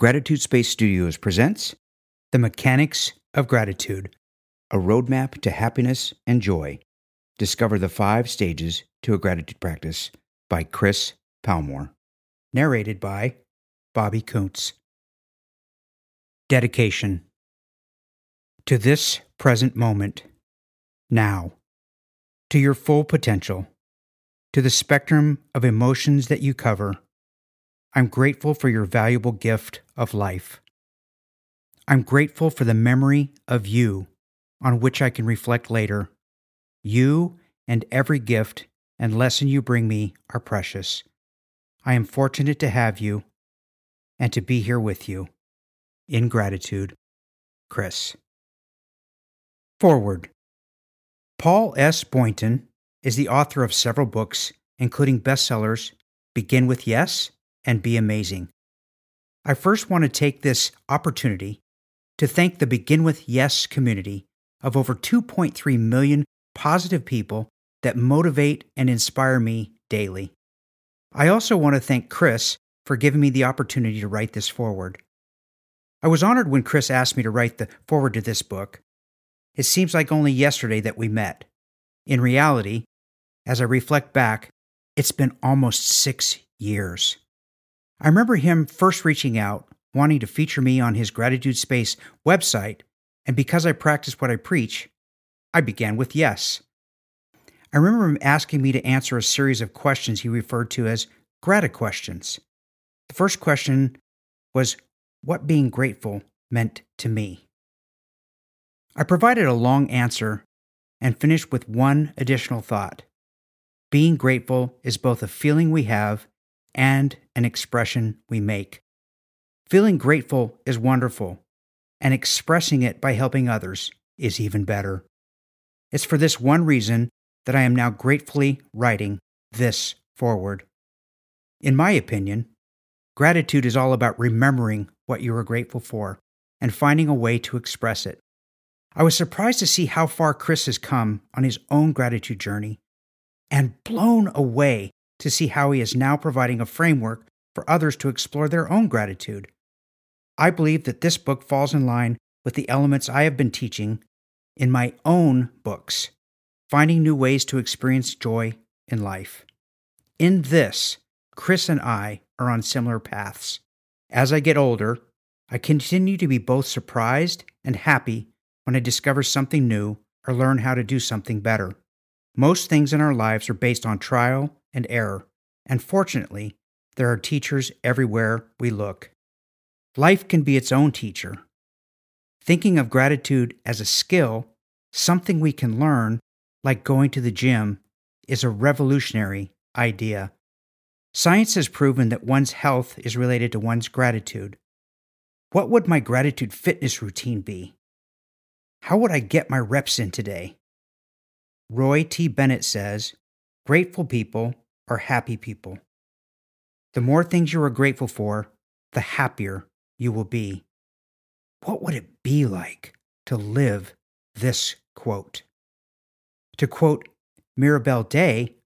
Gratitude Space Studios presents The Mechanics of Gratitude, a roadmap to happiness and joy. Discover the five stages to a gratitude practice by Chris Palmore. Narrated by Bobby Kuntz. Dedication to this present moment, now, to your full potential, to the spectrum of emotions that you cover. I'm grateful for your valuable gift of life. I'm grateful for the memory of you on which I can reflect later. You and every gift and lesson you bring me are precious. I am fortunate to have you and to be here with you. In gratitude, Chris. Foreword. Paul S. Boynton is the author of several books, including bestsellers Begin with Yes and Be Amazing. I first want to take this opportunity to thank the Begin with Yes community of over 2.3 million positive people that motivate and inspire me daily. I also want to thank Chris for giving me the opportunity to write this foreword. I was honored when Chris asked me to write the foreword to this book. It seems like only yesterday that we met. In reality, as I reflect back, it's been almost six years. I remember him first reaching out, wanting to feature me on his Gratitude Space website, and because I practice what I preach, I began with yes. I remember him asking me to answer a series of questions he referred to as grata questions. The first question was what being grateful meant to me. I provided a long answer and finished with one additional thought. Being grateful is both a feeling we have and an expression we make. Feeling grateful is wonderful, and expressing it by helping others is even better. It's for this one reason that I am now gratefully writing this foreword. In my opinion, gratitude is all about remembering what you are grateful for and finding a way to express it. I was surprised to see how far Chris has come on his own gratitude journey and blown away to see how he is now providing a framework for others to explore their own gratitude. I believe that this book falls in line with the elements I have been teaching in my own books, finding new ways to experience joy in life. In this, Chris and I are on similar paths. As I get older, I continue to be both surprised and happy when I discover something new or learn how to do something better. Most things in our lives are based on trial and error, and fortunately, there are teachers everywhere we look. Life can be its own teacher. Thinking of gratitude as a skill, something we can learn, like going to the gym, is a revolutionary idea. Science has proven that one's health is related to one's gratitude. What would my gratitude fitness routine be? How would I get my reps in today? Roy T. Bennett says grateful people are happy people. The more things you are grateful for, the happier you will be. What would it be like to live this quote? To quote Mirabelle Day,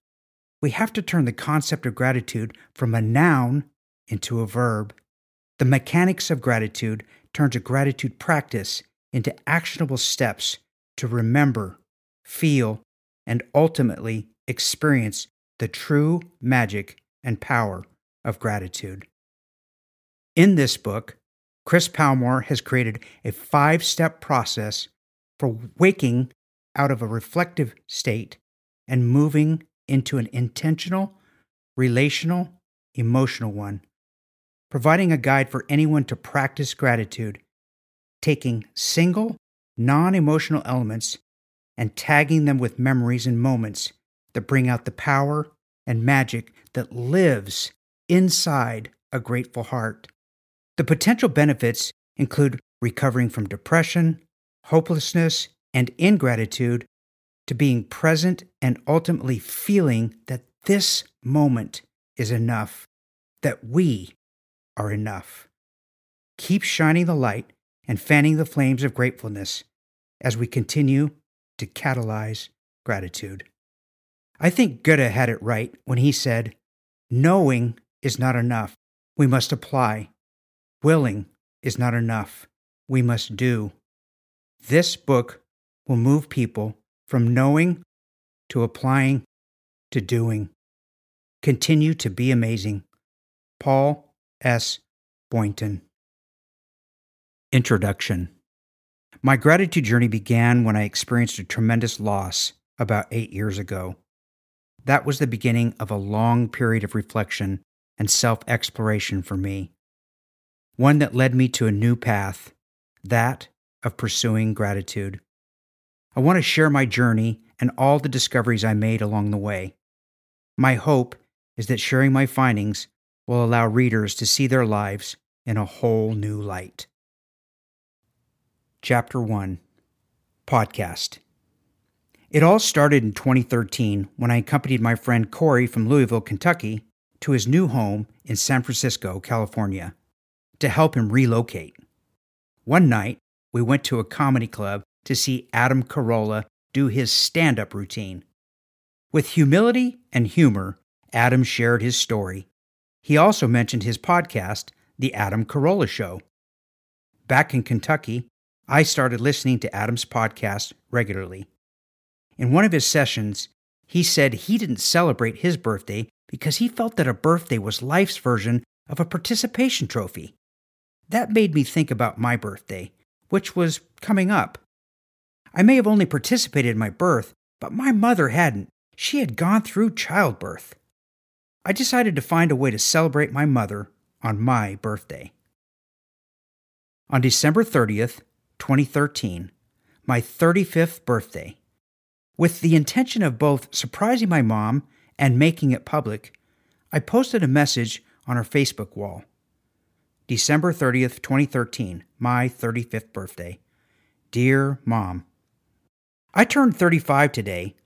we have to turn the concept of gratitude from a noun into a verb. The mechanics of gratitude turns a gratitude practice into actionable steps to remember, feel, and ultimately experience the true magic and power of gratitude. In this book, Chris Palmore has created a five step process for waking out of a reflective state and moving into an intentional, relational, emotional one, providing a guide for anyone to practice gratitude, taking single, non emotional elements and tagging them with memories and moments that bring out the power and magic that lives inside a grateful heart. The potential benefits include recovering from depression, hopelessness, and ingratitude to being present and ultimately feeling that this moment is enough, that we are enough. Keep shining the light and fanning the flames of gratefulness as we continue to catalyze gratitude. I think Goethe had it right when he said, Knowing is not enough. We must apply. Willing is not enough. We must do. This book will move people from knowing to applying to doing. Continue to be amazing. Paul S. Boynton. Introduction My gratitude journey began when I experienced a tremendous loss about eight years ago. That was the beginning of a long period of reflection and self exploration for me. One that led me to a new path, that of pursuing gratitude. I want to share my journey and all the discoveries I made along the way. My hope is that sharing my findings will allow readers to see their lives in a whole new light. Chapter 1 Podcast It all started in 2013 when I accompanied my friend Corey from Louisville, Kentucky, to his new home in San Francisco, California, to help him relocate. One night, we went to a comedy club to see Adam Carolla do his stand up routine. With humility and humor, Adam shared his story. He also mentioned his podcast, The Adam Carolla Show. Back in Kentucky, I started listening to Adam's podcast regularly. In one of his sessions, he said he didn't celebrate his birthday because he felt that a birthday was life's version of a participation trophy. That made me think about my birthday, which was coming up. I may have only participated in my birth, but my mother hadn't. She had gone through childbirth. I decided to find a way to celebrate my mother on my birthday. On December 30th, 2013, my 35th birthday, with the intention of both surprising my mom and making it public, I posted a message on her Facebook wall. December 30th, 2013, my 35th birthday. Dear Mom, I turned 35 today,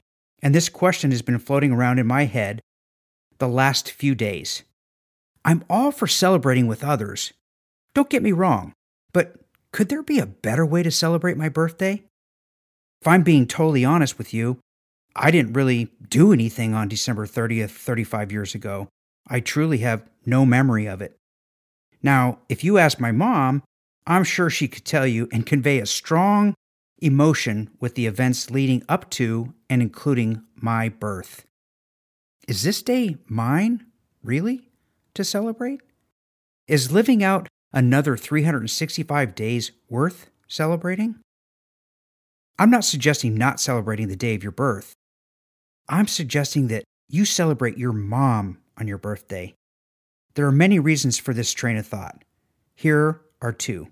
and this question has been floating around in my head the last few days. I'm all for celebrating with others. Don't get me wrong, but could there be a better way to celebrate my birthday? If I'm being totally honest with you, I didn't really do anything on December 30th, 35 years ago. I truly have no memory of it. Now, if you ask my mom, I'm sure she could tell you and convey a strong emotion with the events leading up to and including my birth. Is this day mine, really, to celebrate? Is living out another 365 days worth celebrating? I'm not suggesting not celebrating the day of your birth. I'm suggesting that you celebrate your mom on your birthday. There are many reasons for this train of thought. Here are two.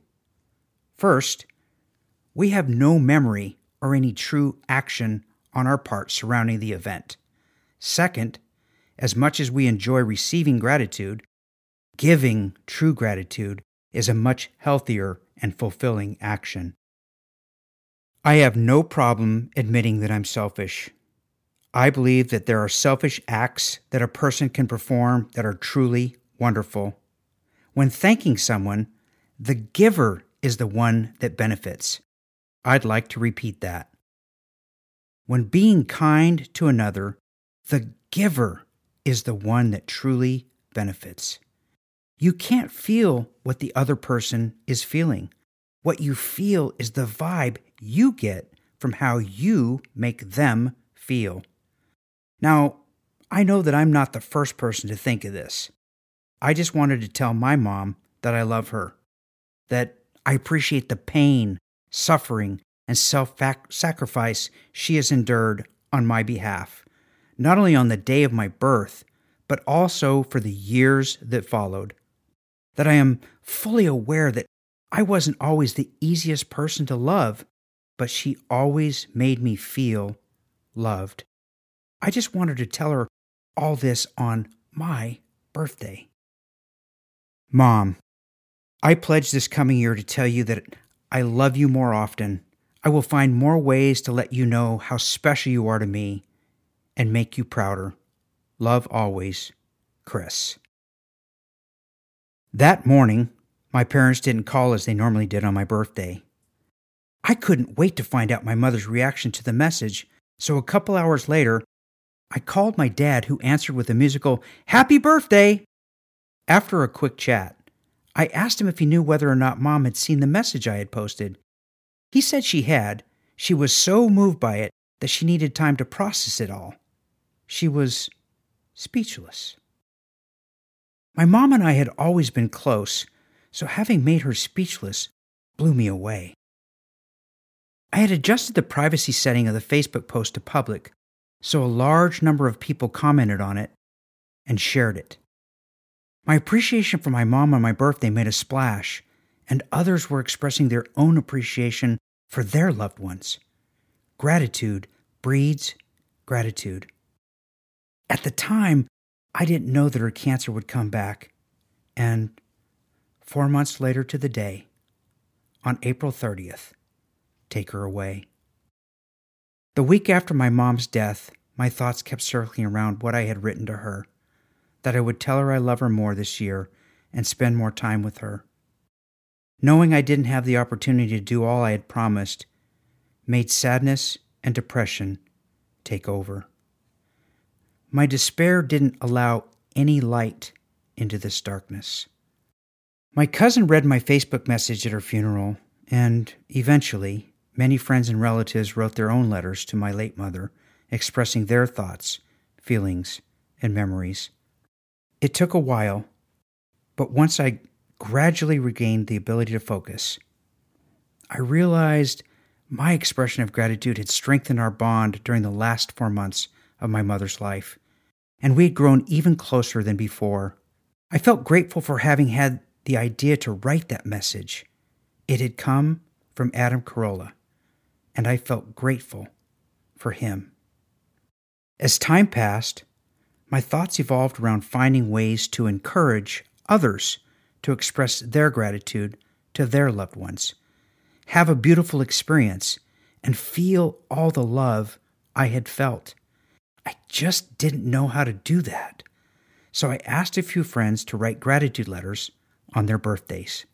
First, we have no memory or any true action on our part surrounding the event. Second, as much as we enjoy receiving gratitude, giving true gratitude is a much healthier and fulfilling action. I have no problem admitting that I'm selfish. I believe that there are selfish acts that a person can perform that are truly wonderful. When thanking someone, the giver is the one that benefits. I'd like to repeat that. When being kind to another, the giver is the one that truly benefits. You can't feel what the other person is feeling. What you feel is the vibe you get from how you make them feel. Now, I know that I'm not the first person to think of this. I just wanted to tell my mom that I love her, that I appreciate the pain suffering, and self sacrifice she has endured on my behalf, not only on the day of my birth, but also for the years that followed. That I am fully aware that I wasn't always the easiest person to love, but she always made me feel loved. I just wanted to tell her all this on my birthday. Mom, I pledge this coming year to tell you that I love you more often. I will find more ways to let you know how special you are to me and make you prouder. Love always, Chris. That morning, my parents didn't call as they normally did on my birthday. I couldn't wait to find out my mother's reaction to the message, so a couple hours later, I called my dad, who answered with a musical, Happy birthday! After a quick chat, I asked him if he knew whether or not Mom had seen the message I had posted. He said she had. She was so moved by it that she needed time to process it all. She was speechless. My mom and I had always been close, so having made her speechless blew me away. I had adjusted the privacy setting of the Facebook post to public, so a large number of people commented on it and shared it. My appreciation for my mom on my birthday made a splash, and others were expressing their own appreciation for their loved ones. Gratitude breeds gratitude. At the time, I didn't know that her cancer would come back, and four months later to the day, on April 30th, take her away. The week after my mom's death, my thoughts kept circling around what I had written to her that I would tell her I love her more this year and spend more time with her. Knowing I didn't have the opportunity to do all I had promised made sadness and depression take over. My despair didn't allow any light into this darkness. My cousin read my Facebook message at her funeral, and eventually, many friends and relatives wrote their own letters to my late mother, expressing their thoughts, feelings, and memories. It took a while, but once I gradually regained the ability to focus, I realized my expression of gratitude had strengthened our bond during the last four months of my mother's life, and we had grown even closer than before. I felt grateful for having had the idea to write that message. It had come from Adam Carolla, and I felt grateful for him. As time passed, my thoughts evolved around finding ways to encourage others to express their gratitude to their loved ones have a beautiful experience, and feel all the love I had felt. I just didn't know how to do that. So I asked a few friends to write gratitude letters on their birthdays.